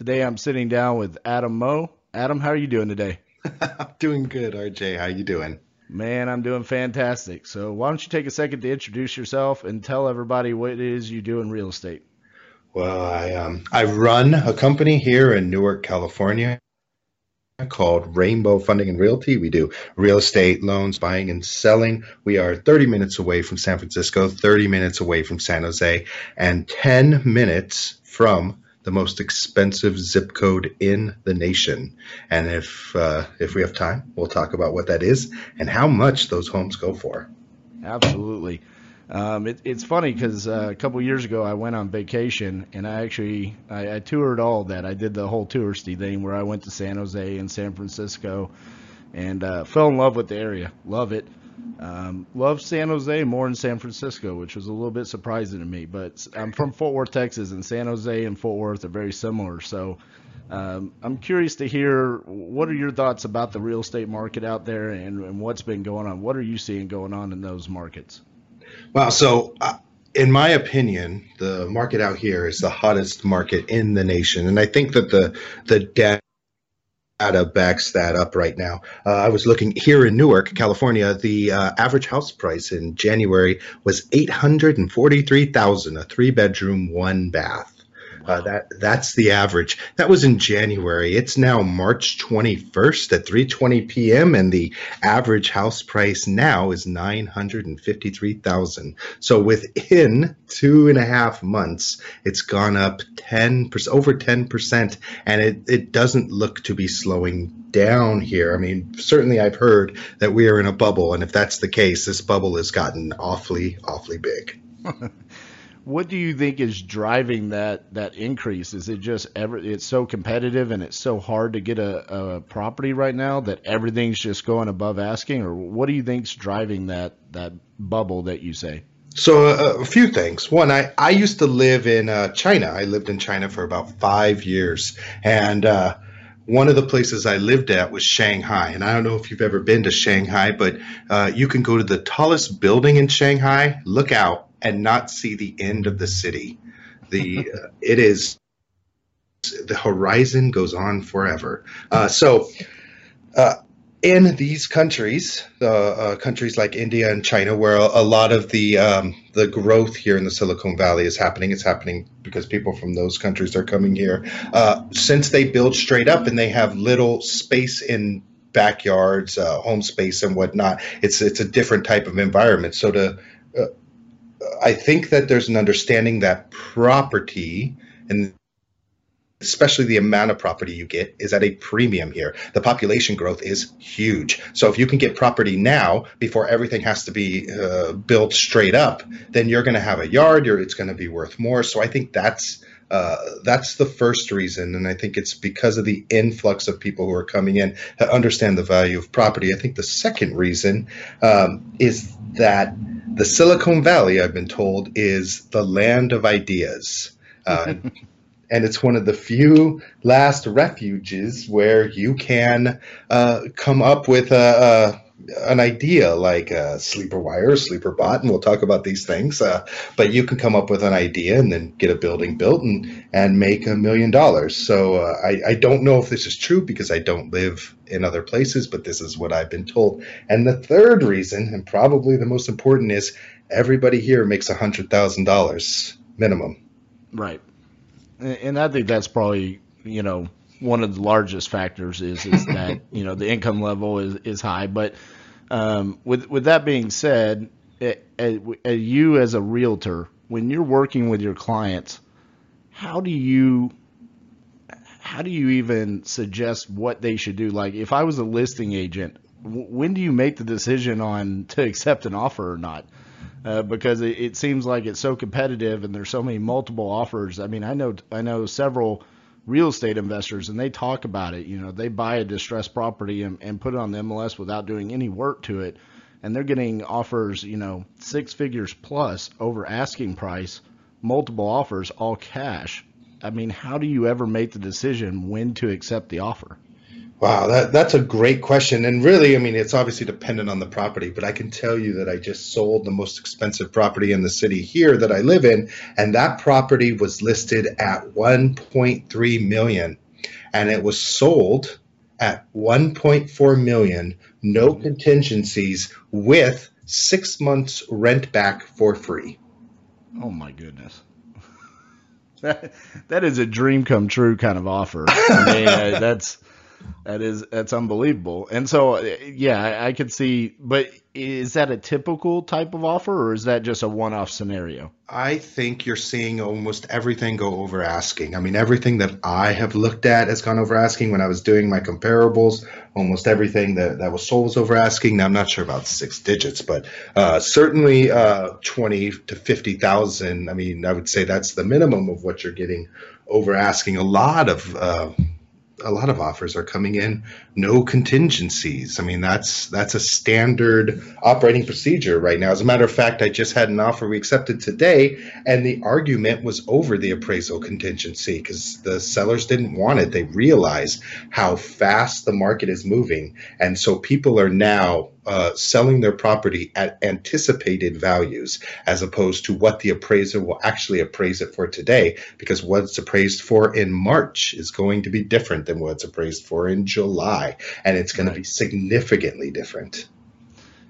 Today I'm sitting down with Adam Moe. Adam, how are you doing today? I'm doing good, RJ. How you doing? Man, I'm doing fantastic. So why don't you take a second to introduce yourself and tell everybody what it is you do in real estate? Well, I um I run a company here in Newark, California called Rainbow Funding and Realty. We do real estate loans, buying and selling. We are 30 minutes away from San Francisco, 30 minutes away from San Jose, and 10 minutes from the most expensive zip code in the nation. And if uh, if we have time, we'll talk about what that is and how much those homes go for. Absolutely. Um, it, it's funny because uh, a couple years ago I went on vacation and I actually I, I toured all that. I did the whole touristy thing where I went to San Jose and San Francisco, and uh, fell in love with the area. Love it. Um, love San Jose more than San Francisco, which was a little bit surprising to me. But I'm from Fort Worth, Texas, and San Jose and Fort Worth are very similar. So um, I'm curious to hear what are your thoughts about the real estate market out there and, and what's been going on. What are you seeing going on in those markets? Wow. So, uh, in my opinion, the market out here is the hottest market in the nation, and I think that the the data backs that up right now. Uh, I was looking here in Newark, California. The uh, average house price in January was eight hundred and forty three thousand, a three bedroom, one bath. Uh, that that's the average. That was in January. It's now March 21st at 3:20 p.m. and the average house price now is 953,000. So within two and a half months, it's gone up 10 over 10 percent, and it it doesn't look to be slowing down here. I mean, certainly I've heard that we are in a bubble, and if that's the case, this bubble has gotten awfully awfully big. what do you think is driving that that increase? Is it just ever it's so competitive and it's so hard to get a, a property right now that everything's just going above asking, or what do you think's driving that that bubble that you say? So uh, a few things. One, I, I used to live in uh, China. I lived in China for about five years, and uh, one of the places I lived at was Shanghai. And I don't know if you've ever been to Shanghai, but uh, you can go to the tallest building in Shanghai, look out, and not see the end of the city. The uh, it is the horizon goes on forever. Uh, so. Uh, in these countries, uh, uh, countries like India and China, where a, lot of the um, the growth here in the Silicon Valley is happening, it's happening because people from those countries are coming here. Uh, since they build straight up and they have little space in backyards, uh, home space, and whatnot, it's it's a different type of environment. So to uh, I think that there's an understanding that property and especially the amount of property you get is at a premium here. The population growth is huge. So if you can get property now before everything has to be uh, built straight up, then you're going to have a yard. it's going to be worth more. So I think that's uh, that's the first reason, and I think it's because of the influx of people who are coming in to understand the value of property. I think the second reason um, is that the Silicon Valley, I've been told, is the land of ideas. Uh, and it's one of the few last refuges where you can uh, come up with a, a, an idea like sleeper wire, sleeper bot, and we'll talk about these things. Uh, but you can come up with an idea and then get a building built and and make a million dollars. So uh, I, I don't know if this is true because I don't live in other places, but this is what I've been told. And the third reason, and probably the most important, is everybody here makes a hundred thousand dollars minimum. Right and I think that's probably you know one of the largest factors is is that you know the income level is is high. But um, with with that being said, it, it, you as a realtor, when you're working with your clients, how do you how do you even suggest what they should do? Like if I was a listing agent, when do you make the decision on to accept an offer or not? uh, because it, it, seems like it's so competitive and there's so many multiple offers. I mean, I know I know several real estate investors and they talk about it. You know, they buy a distressed property and, and put it on the MLS without doing any work to it. And they're getting offers, you know, six figures plus over asking price, multiple offers, all cash. I mean, how do you ever make the decision when to accept the offer? Wow, that, that's a great question. And really, I mean, it's obviously dependent on the property, but I can tell you that I just sold the most expensive property in the city here that I live in, and that property was listed at 1.3 million, and it was sold at 1.4 million, no mm-hmm. contingencies, with six months rent back for free. Oh my goodness. That, that is a dream come true kind of offer. I mean, that's that is that's unbelievable. And so, yeah, I, I could see. But is that a typical type of offer, or is that just a one-off scenario? I think you're seeing almost everything go over asking. I mean, everything that I have looked at has gone over asking. When I was doing my comparables, almost everything that, that was sold was over asking. Now, I'm not sure about six digits, but uh, certainly uh, 20 to 50,000. I mean, I would say that's the minimum of what you're getting over asking. A lot of uh, a lot of offers are coming in no contingencies. I mean, that's that's a standard operating procedure right now. As a matter of fact, I just had an offer we accepted today, and the argument was over the appraisal contingency because the sellers didn't want it. They realize how fast the market is moving, and so people are now uh, selling their property at anticipated values as opposed to what the appraiser will actually appraise it for today because what's appraised for in March is going to be different than what's appraised for in July and it's going right. to be significantly different.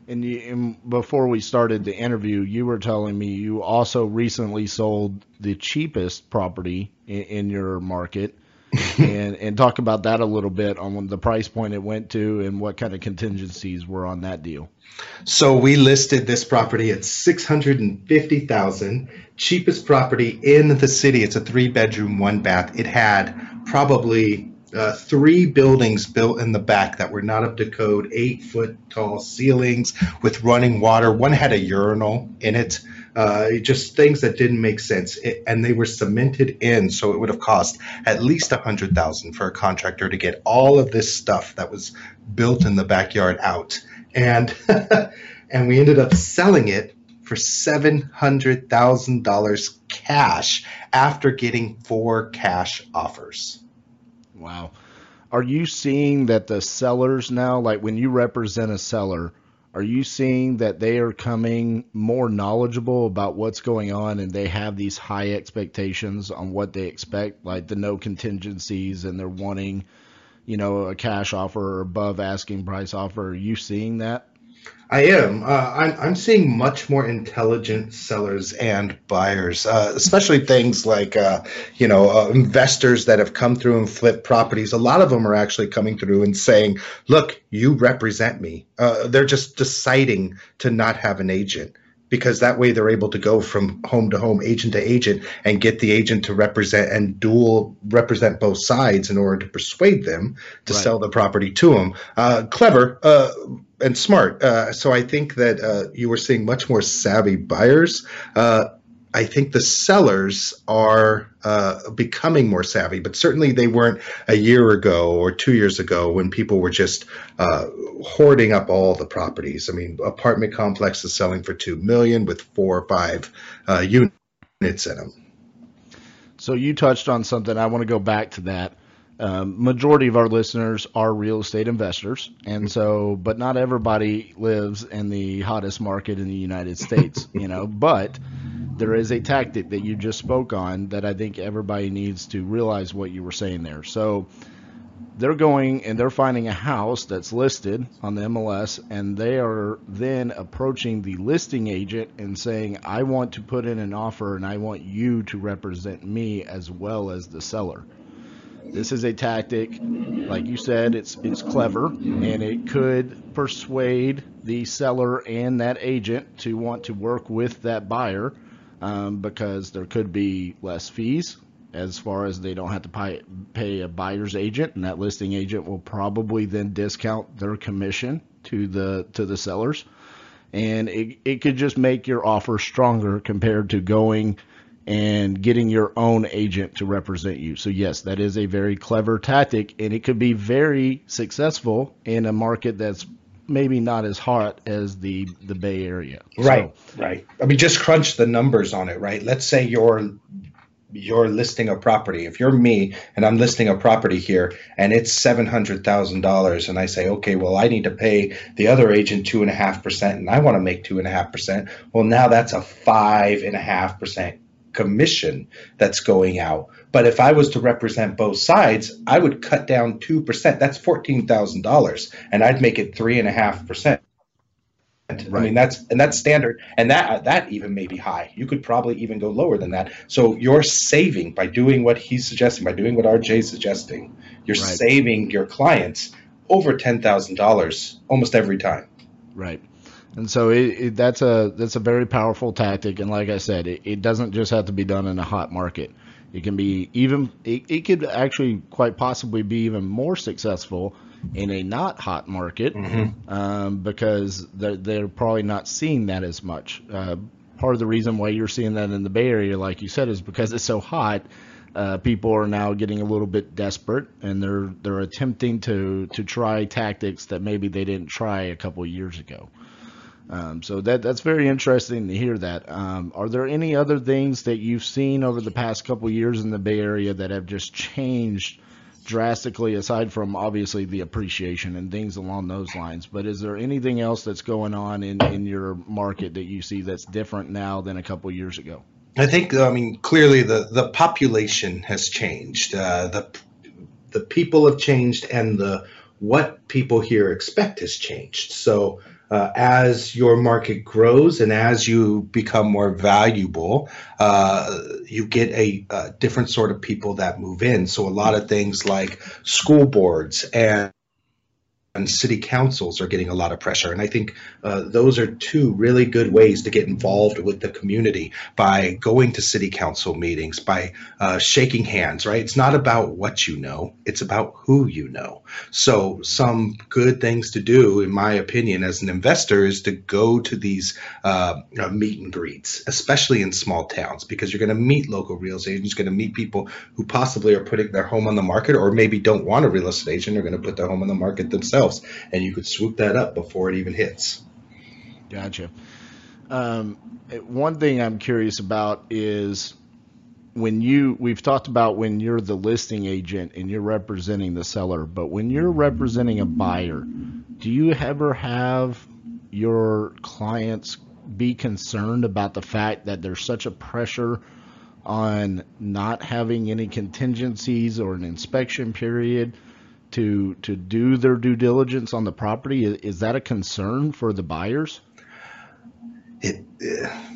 And, you, and, before we started the interview, you were telling me you also recently sold the cheapest property in, in your market and and talk about that a little bit on the price point it went to and what kind of contingencies were on that deal. So we listed this property at six hundred and fifty thousand, cheapest property in the city. It's a three bedroom, one bath. It had probably uh, three buildings built in the back that were not up to code, eight foot tall ceilings with running water. One had a urinal in it uh, just things that didn't make sense. It, and they were cemented in, so it would have cost at least a hundred thousand for a contractor to get all of this stuff that was built in the backyard out. And and we ended up selling it for seven hundred thousand dollars cash after getting four cash offers. Wow. Are you seeing that the sellers now, like when you represent a seller, are you seeing that they are coming more knowledgeable about what's going on and they have these high expectations on what they expect, like the no contingencies, and they're wanting, you know, a cash offer or above asking price offer? Are you seeing that? I am. Uh, I'm, I'm seeing much more intelligent sellers and buyers, uh, especially things like, uh, you know, uh, investors that have come through and flipped properties. A lot of them are actually coming through and saying, look, you represent me. Uh, they're just deciding to not have an agent because that way they're able to go from home to home, agent to agent, and get the agent to represent and dual represent both sides in order to persuade them to right. sell the property to them. Uh, clever. Uh, and smart. Uh, so I think that uh, you were seeing much more savvy buyers. Uh, I think the sellers are uh, becoming more savvy, but certainly they weren't a year ago or two years ago when people were just uh, hoarding up all the properties. I mean, apartment complexes selling for two million with four or five uh, units in them. So you touched on something. I want to go back to that. Um, majority of our listeners are real estate investors, and so, but not everybody lives in the hottest market in the United States, you know. But there is a tactic that you just spoke on that I think everybody needs to realize what you were saying there. So they're going and they're finding a house that's listed on the MLS, and they are then approaching the listing agent and saying, "I want to put in an offer, and I want you to represent me as well as the seller." This is a tactic, like you said, it's it's clever and it could persuade the seller and that agent to want to work with that buyer um, because there could be less fees as far as they don't have to pay, pay a buyer's agent, and that listing agent will probably then discount their commission to the to the sellers, and it it could just make your offer stronger compared to going and getting your own agent to represent you. So yes, that is a very clever tactic and it could be very successful in a market that's maybe not as hot as the the Bay Area. Right, so, right. I mean just crunch the numbers on it, right? Let's say you're you're listing a property. If you're me and I'm listing a property here and it's seven hundred thousand dollars, and I say, okay, well, I need to pay the other agent two and a half percent, and I want to make two and a half percent. Well, now that's a five and a half percent commission that's going out. But if I was to represent both sides, I would cut down two percent. That's fourteen thousand dollars, and I'd make it three and a half percent. Right. I mean that's and that's standard, and that that even may be high. You could probably even go lower than that. So you're saving by doing what he's suggesting, by doing what RJ is suggesting. You're right. saving your clients over ten thousand dollars almost every time. Right. And so it, it, that's a that's a very powerful tactic. And like I said, it, it doesn't just have to be done in a hot market. It can be even it, it could actually quite possibly be even more successful in a not hot market mm-hmm. um, because they're, they're, probably not seeing that as much. Uh, part of the reason why you're seeing that in the Bay Area, like you said, is because it's so hot. Uh, people are now getting a little bit desperate, and they're they're attempting to to try tactics that maybe they didn't try a couple years ago. Um, so that that's very interesting to hear that. Um, are there any other things that you've seen over the past couple years in the Bay Area that have just changed drastically aside from obviously the appreciation and things along those lines? But is there anything else that's going on in, in your market that you see that's different now than a couple years ago? I think i mean clearly the the population has changed. Uh, the the people have changed and the what people here expect has changed. So uh, as your market grows and as you become more valuable, uh, you get a, a, different sort of people that move in. So a lot of things like school boards and and city councils are getting a lot of pressure. And I think uh, those are two really good ways to get involved with the community by going to city council meetings, by uh, shaking hands, right? It's not about what you know, it's about who you know. So, some good things to do, in my opinion, as an investor, is to go to these uh, meet and greets, especially in small towns, because you're going to meet local real estate agents, you're going to meet people who possibly are putting their home on the market or maybe don't want a real estate agent, they're going to put their home on the market themselves themselves, and you could swoop that up before it even hits. Gotcha. Um, one thing I'm curious about is when you we've talked about when you're the listing agent and you're representing the seller, but when you're representing a buyer, do you ever have your clients be concerned about the fact that there's such a pressure on not having any contingencies or an inspection period to to do their due diligence on the property? Is that a concern for the buyers? It,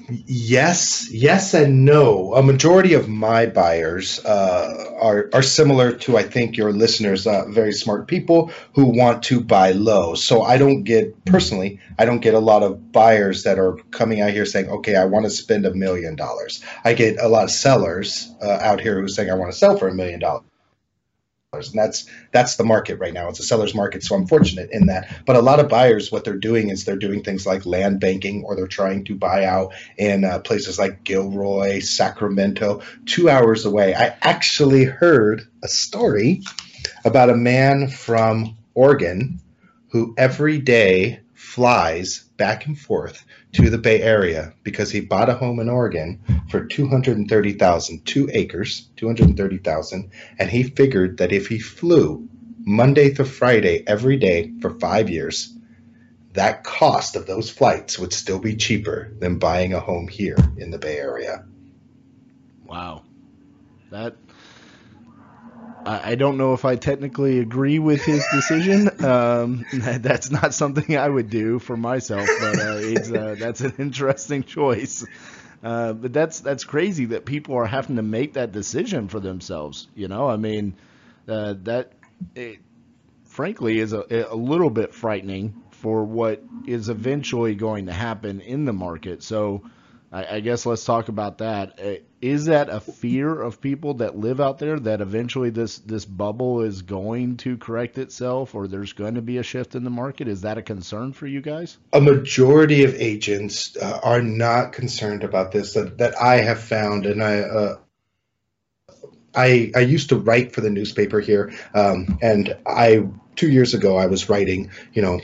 yes, yes, and no. A majority of my buyers uh, are are similar to I think your listeners, uh, very smart people who want to buy low. So I don't get personally, I don't get a lot of buyers that are coming out here saying, "Okay, I want to spend a million dollars." I get a lot of sellers uh, out here who are saying, "I want to sell for a million dollars." And that's that's the market right now. It's a seller's market, so I'm fortunate in that. But a lot of buyers, what they're doing is they're doing things like land banking, or they're trying to buy out in uh, places like Gilroy, Sacramento, two hours away. I actually heard a story about a man from Oregon who every day flies back and forth to the Bay Area because he bought a home in Oregon for 230,000, two acres, 230,000, and he figured that if he flew Monday through Friday every day for 5 years, that cost of those flights would still be cheaper than buying a home here in the Bay Area. Wow. That I don't know if I technically agree with his decision. Um, that's not something I would do for myself, but uh, it's uh, that's an interesting choice. Uh, but that's that's crazy that people are having to make that decision for themselves. You know, I mean, uh, that it, frankly is a, a little bit frightening for what is eventually going to happen in the market. So I, I guess let's talk about that. Uh, that a fear of people that live out there that eventually this this bubble is going to correct itself, or there's going to be a shift in the market? Is that a concern for you guys? A majority of agents uh, are not concerned about this that, that I have found, and I. Uh, I, I used to write for the newspaper here, um, and I two years ago I was writing, you know,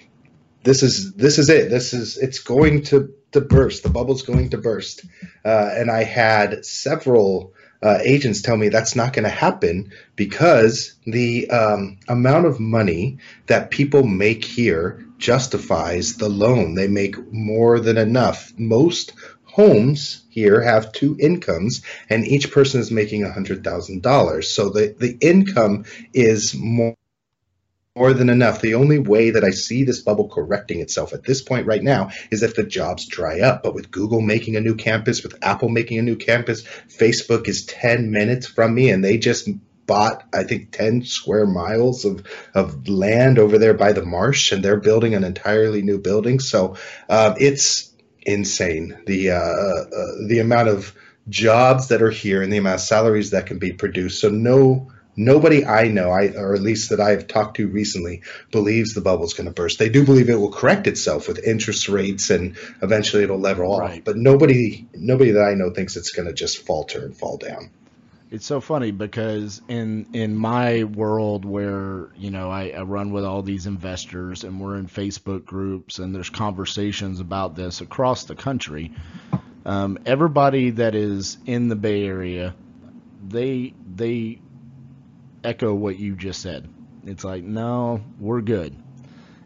this is this is it. This is it's going to to burst. The bubble's going to burst. Uh, and I had several uh, agents tell me that's not going to happen because the um, amount of money that people make here justifies the loan. They make more than enough. Most homes here have two incomes, and each person is making $100,000. So the, the income is more more than enough. The only way that I see this bubble correcting itself at this point right now is if the jobs dry up. But with Google making a new campus, with Apple making a new campus, Facebook is 10 minutes from me and they just bought I think 10 square miles of, of land over there by the marsh and they're building an entirely new building. So uh, it's insane the uh, uh, the amount of jobs that are here and the amount of salaries that can be produced. So no Nobody I know, I, or at least that I've talked to recently, believes the bubble is going to burst. They do believe it will correct itself with interest rates and eventually it'll level right. off. But nobody, nobody that I know thinks it's going to just falter and fall down. It's so funny because in in my world where you know I, I run with all these investors and we're in Facebook groups and there's conversations about this across the country. Um, everybody that is in the Bay Area, they they echo what you just said. It's like, no, we're good.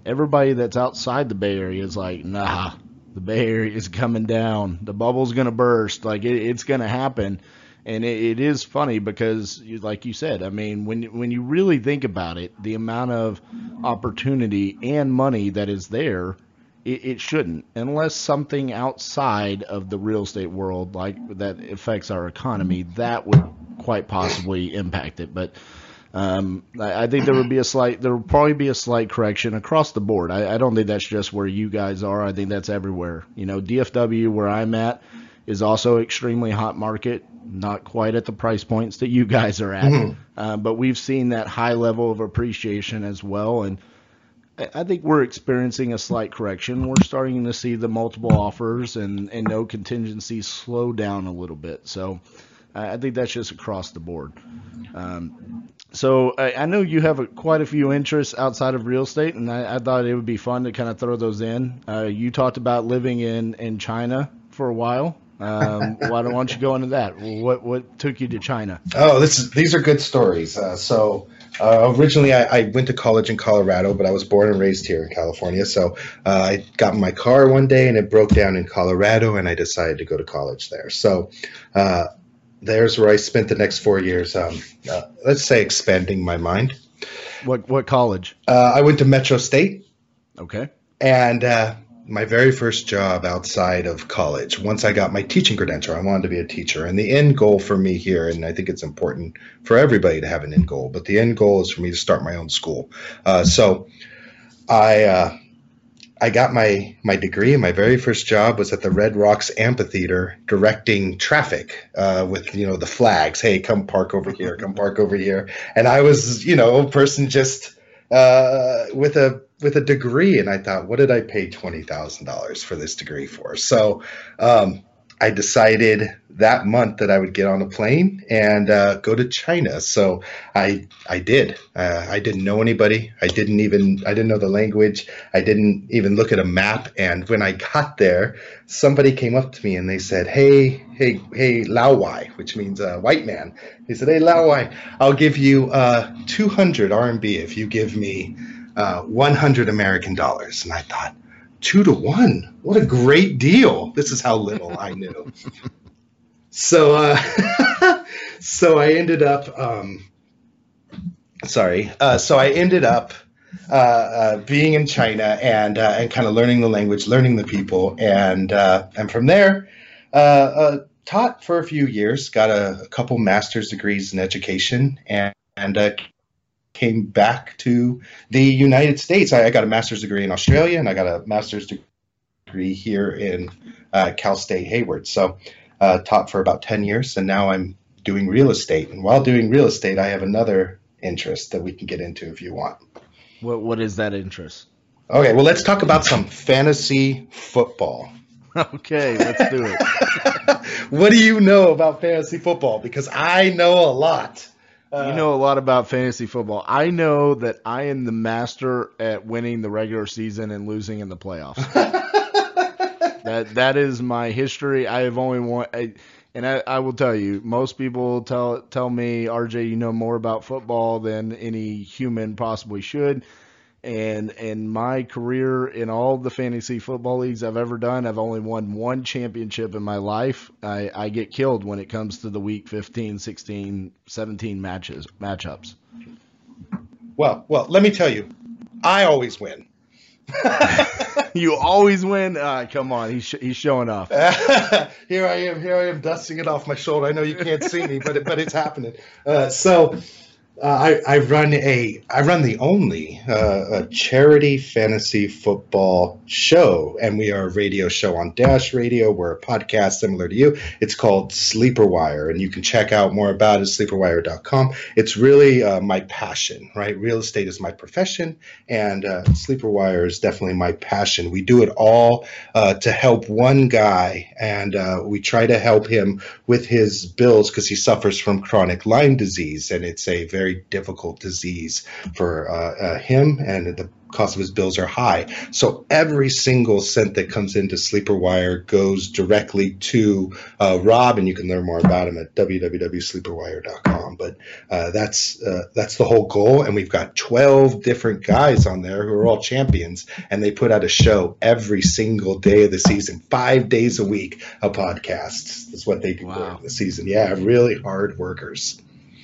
Everybody that's outside the Bay Area is like, nah, the Bay Area is coming down. The bubble's going to burst. Like, it, it's going to happen. And it, it is funny because, like you said, I mean, when when you really think about it, the amount of opportunity and money that is there, it, it shouldn't, unless something outside of the real estate world, like that affects our economy, that would quite possibly impact it. But um, I, I, think there would be a slight, there would probably be a slight correction across the board. I, I, don't think that's just where you guys are. I think that's everywhere. You know, DFW, where I'm at, is also extremely hot market. Not quite at the price points that you guys are at, mm-hmm. uh, but we've seen that high level of appreciation as well. And I think we're experiencing a slight correction. We're starting to see the multiple offers and, and no contingencies slow down a little bit. So I think that's just across the board. Um, so I, I, know you have a, quite a few interests outside of real estate, and I, I, thought it would be fun to kind of throw those in. Uh, you talked about living in, in China for a while. Um, why don't you go into that? What what took you to China? Oh, this is, these are good stories. Uh, so uh, originally, I, I, went to college in Colorado, but I was born and raised here in California. So uh, I got in my car one day and it broke down in Colorado, and I decided to go to college there. So uh, there's where I spent the next four years. Um, uh, let's say expanding my mind. What what college? Uh, I went to Metro State. Okay. And uh, my very first job outside of college, once I got my teaching credential, I wanted to be a teacher. And the end goal for me here, and I think it's important for everybody to have an end goal, but the end goal is for me to start my own school. Uh, so I uh, I got my my degree, and my very first job was at the Red Rocks Amphitheater directing traffic uh, with you know the flags. Hey, come park over here, come park over here. And I was you know a person just uh, with a with a degree, and I thought, what did I pay twenty thousand dollars for this degree for? So um, I decided that month that I would get on a plane and uh, go to China. So I I did. Uh, I didn't know anybody. I didn't even I didn't know the language. I didn't even look at a map. And when I got there, somebody came up to me and they said, "Hey, hey, hey, Lao Wai," which means uh, white man. He said, "Hey, Lao Wai, I'll give you uh, 200 RMB if you give me uh, 100 American dollars." And I thought two to one. What a great deal. This is how little I knew. So, uh, so I ended up, um, sorry. Uh, so I ended up uh, uh being in China and uh, and kind of learning the language, learning the people, and uh, and from there, taught for a few years. Got a, a couple master's degrees in education, and and came back to the United States. I, I, got a master's degree in Australia and I got a master's degree here in uh, Cal State Hayward. So uh, taught for about 10 years, and now I'm doing real estate. And while doing real estate, I have another interest that we can get into if you want. What What is that interest? Okay, well, let's talk about some fantasy football. Okay, let's do it. what do you know about fantasy football? Because I know a lot. You uh, know a lot about fantasy football. I know that I am the master at winning the regular season and losing in the playoffs. that that is my history. I have only won, I, and I, I will tell you, most people tell tell me, RJ, you know more about football than any human possibly should. And in my career in all the fantasy football leagues I've ever done, I've only won one championship in my life. I, I get killed when it comes to the week 15, 16, 17 matches matchups. Well, well, let me tell you, I always win. you always win. Uh, come on, he's sh- he's showing off. here I am. Here I am, dusting it off my shoulder. I know you can't see me, but it, but it's happening. Uh, so uh, I, I run a I run the only uh, a charity fantasy football show, and we are a radio show on Dash Radio. We're a podcast similar to you. It's called Sleeper Wire, and you can check out more about it at sleeperwire.com. It's really uh, my passion, right? Real estate is my profession, and uh, Sleeper Wire is definitely my passion. We do it all uh, to help one guy, and uh, we try to help him with his bills because he suffers from chronic Lyme disease, and it's a very very difficult disease for uh, uh, him, and the cost of his bills are high. So every single cent that comes into Sleeper Wire goes directly to uh, Rob, and you can learn more about him at www.sleeperwire.com. But uh, that's uh, that's the whole goal, and we've got 12 different guys on there who are all champions, and they put out a show every single day of the season, five days a week, a podcast. That's what they do wow. during the season. Yeah, really hard workers.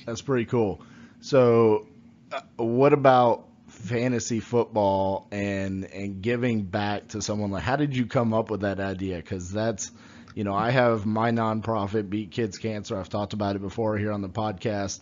That's pretty cool. So, uh, what about fantasy football and and giving back to someone like? How did you come up with that idea? Because that's you know, I have my nonprofit, Beat Kids Cancer. I've talked about it before here on the podcast,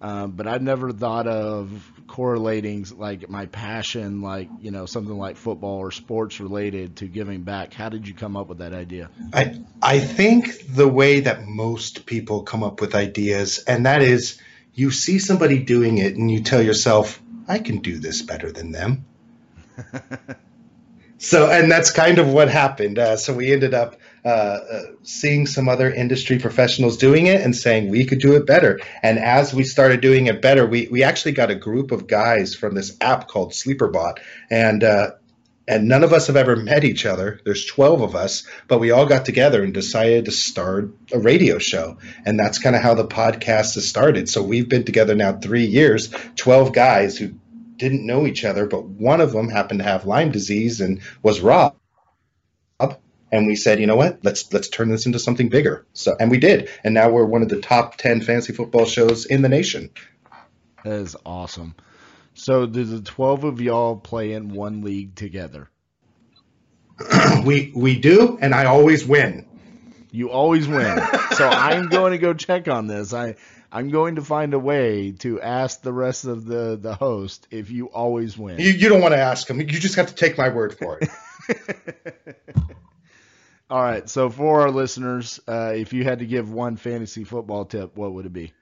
um, but I've never thought of correlating like my passion, like you know, something like football or sports related, to giving back. How did you come up with that idea? I I think the way that most people come up with ideas, and that is you see somebody doing it and you tell yourself, I can do this better than them. so, and that's kind of what happened. Uh, so we ended up uh, uh, seeing some other industry professionals doing it and saying we could do it better. And as we started doing it better, we, we actually got a group of guys from this app called Sleeperbot. And uh, and none of us have ever met each other. There's 12 of us, but we all got together and decided to start a radio show. And that's kind of how the podcast has started. So we've been together now three years, 12 guys who didn't know each other, but one of them happened to have Lyme disease and was Rob. And we said, you know what? Let's let's turn this into something bigger. So and we did. And now we're one of the top 10 fantasy football shows in the nation. That is awesome. So do the twelve of y'all play in one league together? we we do, and I always win. You always win. so I'm going to go check on this. I I'm going to find a way to ask the rest of the the host if you always win. You you don't want to ask them. You just have to take my word for it. All right. So for our listeners, uh, if you had to give one fantasy football tip, what would it be?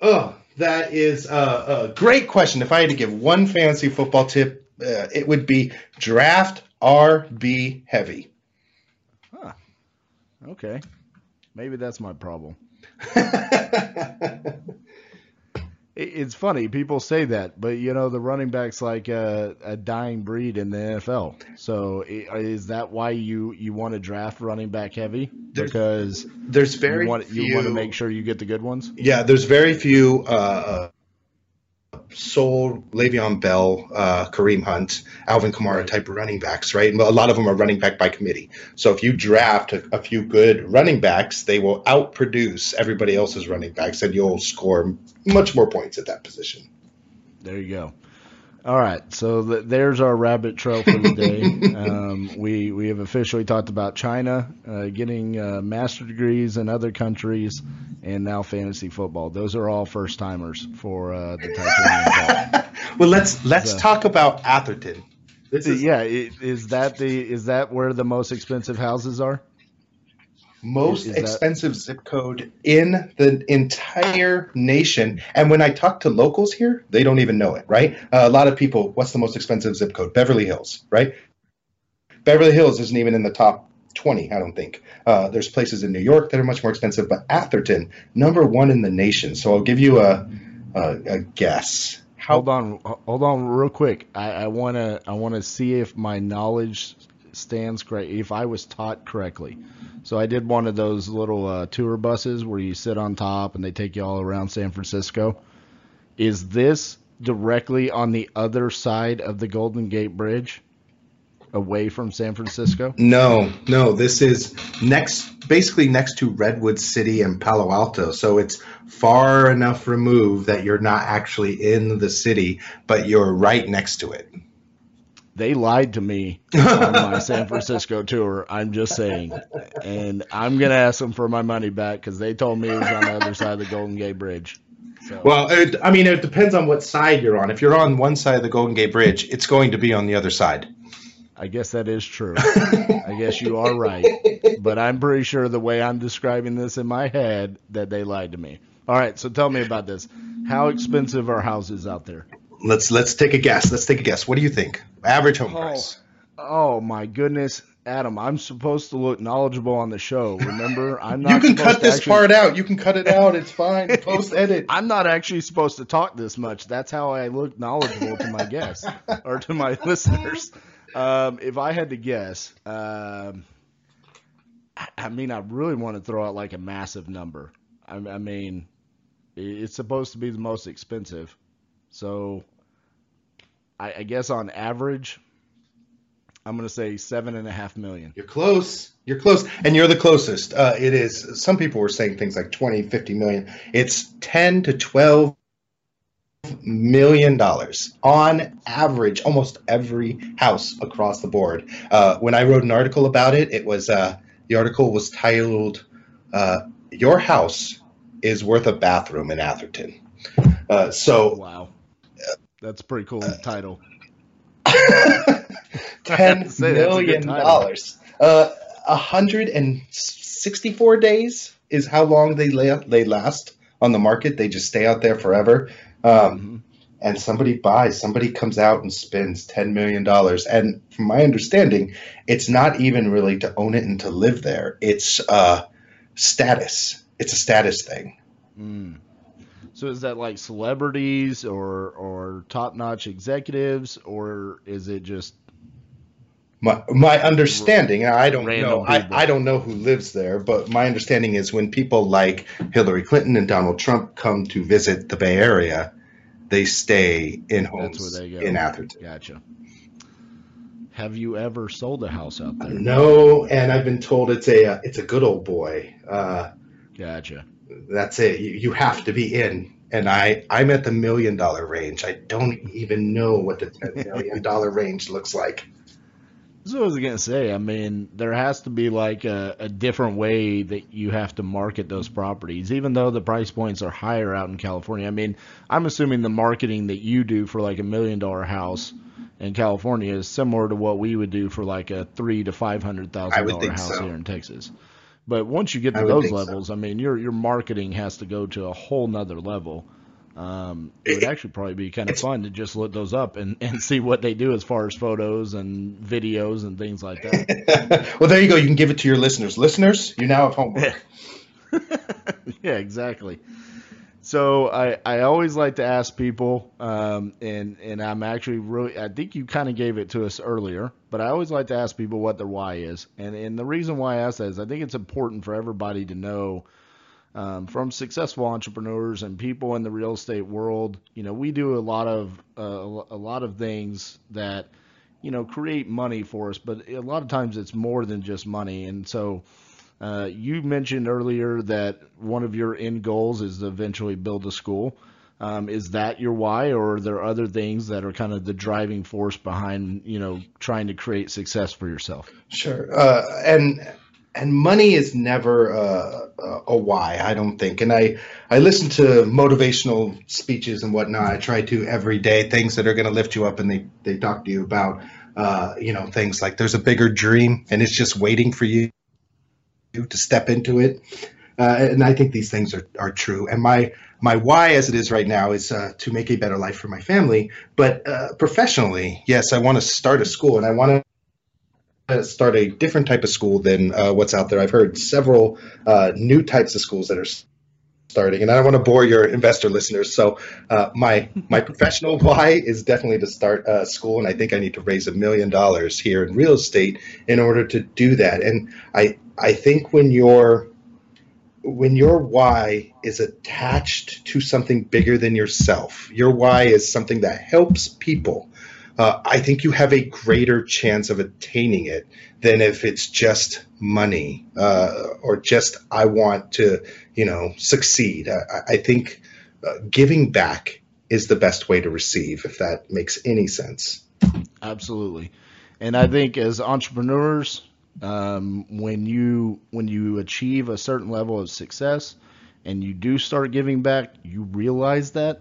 Oh, that is a, a, great question. If I had to give one fantasy football tip, uh, it would be draft RB heavy. Huh. Okay. Maybe that's my problem. it's funny people say that, but you know the running back's like a, a, dying breed in the NFL. So is that why you you want to draft running back heavy? There's, because there's very you want, few, you want to make sure you get the good ones. Yeah, there's very few uh, Soul, Le'Veon Bell, uh, Kareem Hunt, Alvin Kamara type running backs, right? And a lot of them are running back by committee. So if you draft a, a, few good running backs, they will outproduce everybody else's running backs, and you'll score much more points at that position. There you go. All right, so th- there's our rabbit trail for the day. um, we we have officially talked about China uh, getting uh, master degrees in other countries, and now fantasy football. Those are all first timers for uh, the Titanium Well, let's let's so. talk about Atherton. This is yeah, is that the is that where the most expensive houses are? Most is that- expensive zip code in the entire nation. And when I talk to locals here, they don't even know it, right? Uh, a lot of people, what's the most expensive zip code? Beverly Hills, right? Beverly Hills isn't even in the top 20, I don't think. Uh, there's places in New York that are much more expensive, but Atherton, number one in the nation. So I'll give you a, a, a guess. How Hold on, hold on, real quick. I, I wanna I wanna see if my knowledge stands correct. If I was taught correctly. So I did one of those little uh, tour buses where you sit on top and they take you all around San Francisco. Is this directly on the other side of the Golden Gate Bridge, away from San Francisco? No, no, this is next, basically next to Redwood City and Palo Alto. So it's far enough removed that you're not actually in the city, but you're right next to it. They lied to me on my San Francisco tour. I'm just saying, and I'm gonna ask them for my money back because they told me it was on the other side of the Golden Gate Bridge. So, Well, it, I mean, it depends on what side you're on. If you're on one side of the Golden Gate Bridge, it's going to be on the other side. I guess that is true. I guess you are right, but I'm pretty sure the way I'm describing this in my head that they lied to me. All right, so tell me about this. How expensive are houses out there? Let's let's take a guess. Let's take a guess. What do you think? Average home Oh. price. Oh my goodness, Adam! I'm supposed to look knowledgeable on the show. Remember, I'm not. You can cut this actually- part out. You can cut it out. It's fine. Post edit. I'm not actually supposed to talk this much. That's how I look knowledgeable to my guests or to my listeners. Um, if I had to guess, um, I, I mean, I really want to throw out like a massive number. I, I mean, it's supposed to be the most expensive, so I, I guess on average, I'm going to say seven and a half million. You're close. You're close. And you're the closest. Uh, it is, some people were saying things like 20, 50 million. It's 10 to 12 million dollars on average, almost every house across the board. Uh, when I wrote an article about it, it was, uh, the article was titled, uh, Your House is Worth a Bathroom in Atherton. Uh, so Wow, that's a pretty cool title. ten say that's a good million dollars. Uh, hundred and sixty-four days is how long they lay, they last on the market. They just stay out there forever. Um, And somebody buys, somebody comes out and spends ten million dollars. And from my understanding, it's not even really to own it and to live there. It's uh, status. It's a status thing. Mm. So is that like celebrities or or top notch executives or is it just My, my understanding, I don't know, I. I don't know who lives there, but my understanding is when people like Hillary Clinton and Donald Trump come to visit the Bay Area, they stay in homes where they go. in Atherton. gotcha? Have you ever sold a house out there? No, and I've been told it's a uh, it's a good old boy. Uh, Gotcha. That's it. You, you have to be in. And I I'm at the million dollar range. I don't even know what the ten million dollar range looks like. So I was gonna say, I mean, there has to be like a, a different way that you have to market those properties, even though the price points are higher out in California. I mean, I'm assuming the marketing that you do for like a million dollar house in California is similar to what we would do for like a three to five hundred thousand dollar house so. here in Texas. But once you get to those think so. levels, I mean, your your marketing has to go to a whole nother level. Um, it would actually probably be kind of fun to just look those up and, and see what they do as far as photos and videos and things like that. well, there you go. You can give it to your listeners. Listeners, you now have homework. yeah, exactly. So I, I always like to ask people, um, and and I'm actually really I think you kind of gave it to us earlier, but I always like to ask people what their why is, and and the reason why I ask that is I think it's important for everybody to know. Um, from successful entrepreneurs and people in the real estate world, you know, we do a lot of uh, a lot of things that, you know, create money for us, but a lot of times it's more than just money. And so, uh, you mentioned earlier that one of your end goals is to eventually build a school. Um, is that your why, or are there other things that are kind of the driving force behind, you know, trying to create success for yourself? Sure. Uh, and and money is never uh, a- a why, I don't think. And I I listen to motivational speeches and whatnot. I try to every day things that are going to lift you up, and they they talk to you about uh, you know, things like there's a bigger dream and it's just waiting for you to step into it. Uh, and I think these things are, are true. And my my why, as it is right now, is uh, to make a better life for my family. But uh, professionally, yes, I want to start a school, and I want to start a different type of school than uh, what's out there. I've heard several uh, new types of schools that are starting, and I don't want to bore your investor listeners. So uh, my my professional why is definitely to start a school, and I think I need to raise a million dollars here in real estate in order to do that. And I I think when you're when your why is attached to something bigger than yourself, your why is something that helps people. Uh, I think you have a greater chance of attaining it than if it's just money uh, or just I want to, you know, succeed. I, I think uh, giving back is the best way to receive, if that makes any sense. Absolutely, and I think as entrepreneurs, um, when you when you achieve a certain level of success and you do start giving back, you realize that,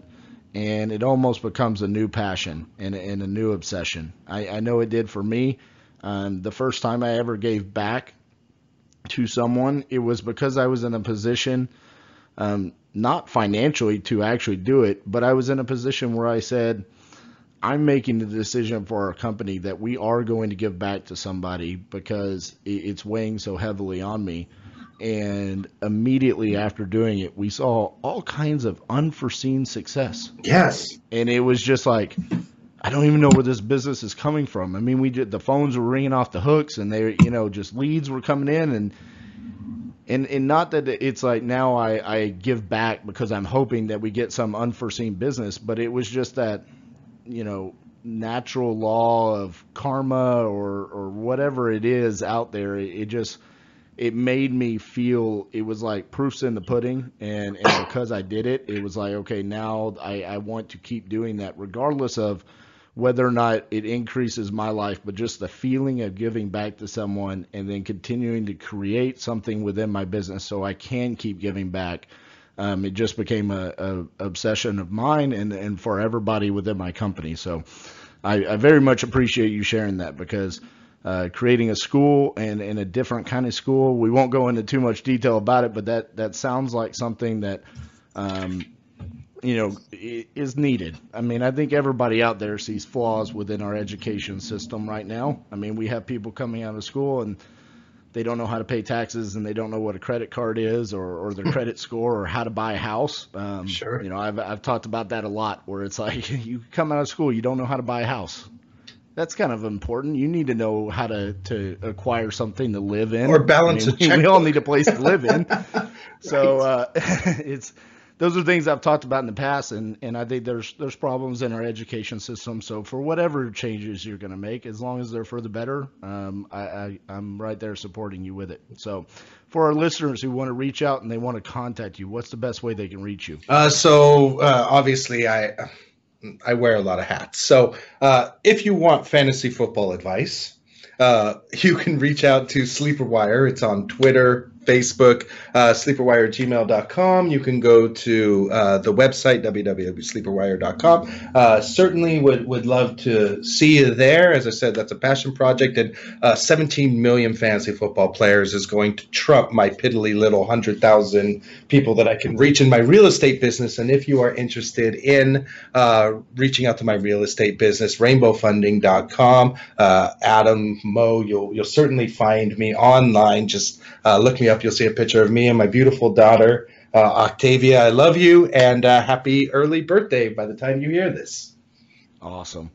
and it almost becomes a new passion and, and a new obsession. I, I know it did for me. Um, the first time I ever gave back to someone, it was because I was in a position, um, not financially to actually do it, but I was in a position where I said, I'm making the decision for our company that we are going to give back to somebody because it's weighing so heavily on me. And immediately after doing it, we saw all kinds of unforeseen success. Yes. And it was just like, I don't even know where this business is coming from. I mean, we did the phones were ringing off the hooks, and they, you know, just leads were coming in, and and and not that it's like now I I give back because I'm hoping that we get some unforeseen business, but it was just that you know natural law of karma or or whatever it is out there it, it, just it made me feel it was like proofs in the pudding and and because I did it it was like okay now I I want to keep doing that regardless of whether or not it increases my life but just the feeling of giving back to someone and then continuing to create something within my business so I can keep giving back um, it just became a, a, obsession of mine and, and for everybody within my company. So I, I very much appreciate you sharing that because uh, creating a school and, and a different kind of school, we won't go into too much detail about it, but that, that sounds like something that, um, you know, is needed. I mean, I think everybody out there sees flaws within our education system right now. I mean, we have people coming out of school and they don't know how to pay taxes and they don't know what a credit card is or, or their credit score or how to buy a house. Um, sure. You know, I've, I've talked about that a lot where it's like you come out of school, you don't know how to buy a house. That's kind of important. You need to know how to, to acquire something to live in. Or balance I mean, we, we, all need a place to live in. so uh, it's those are things I've talked about in the past, and, and I think there's there's problems in our education system. So for whatever changes you're going to make, as long as they're for the better, um, I, I I'm right there supporting you with it. So for our listeners who want to reach out and they want to contact you, what's the best way they can reach you? Uh, so uh, obviously I. I wear a lot of hats. So, uh, if you want fantasy football advice, uh, you can reach out to Sleeper Wire. It's on Twitter, Facebook, uh, sleeperwire@gmail.com. You can go to uh, the website www.sleeperwire.com. Uh, certainly would would love to see you there. As I said, that's a passion project, and uh, 17 million fantasy football players is going to trump my piddly little hundred thousand people that I can reach in my real estate business. And if you are interested in uh, reaching out to my real estate business, rainbowfunding.com. Uh, Adam Moe, you'll you'll certainly find me online. Just look me up up, you'll see a picture of me and my beautiful daughter, uh, Octavia. I love you and uh, happy early birthday by the time you hear this. Awesome.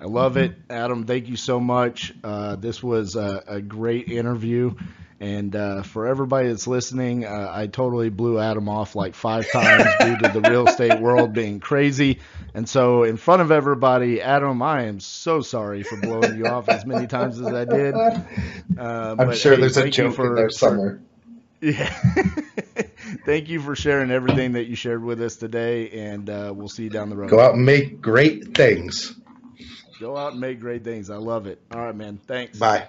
I love it. Adam, thank you so much. Uh, this was a, a, great interview. And uh, for everybody that's listening, uh, I totally blew Adam off like five times due to the real estate world being crazy. And so, in front of everybody, Adam, I am so sorry for blowing you off as many times as I did. Uh, I'm sure hey, there's a joke for, in there somewhere. For, yeah. Thank you for sharing everything that you shared with us today, and uh, we'll see you down the road. Go out and make great things. Go out and make great things. I love it. All right, man. Thanks. Bye.